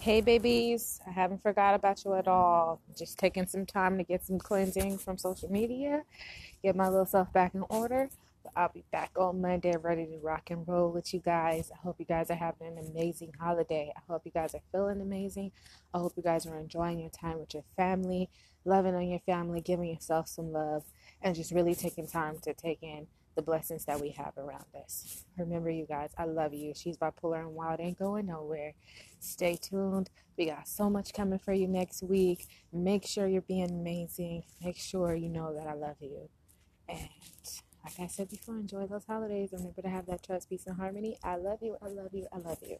Hey, babies, I haven't forgot about you at all. Just taking some time to get some cleansing from social media, get my little self back in order. But I'll be back on Monday ready to rock and roll with you guys. I hope you guys are having an amazing holiday. I hope you guys are feeling amazing. I hope you guys are enjoying your time with your family, loving on your family, giving yourself some love, and just really taking time to take in the blessings that we have around us. Remember, you guys, I love you. She's bipolar and wild, ain't going nowhere. Stay tuned. We got so much coming for you next week. Make sure you're being amazing. Make sure you know that I love you. And like I said before, enjoy those holidays. Remember to have that trust, peace, and harmony. I love you. I love you. I love you.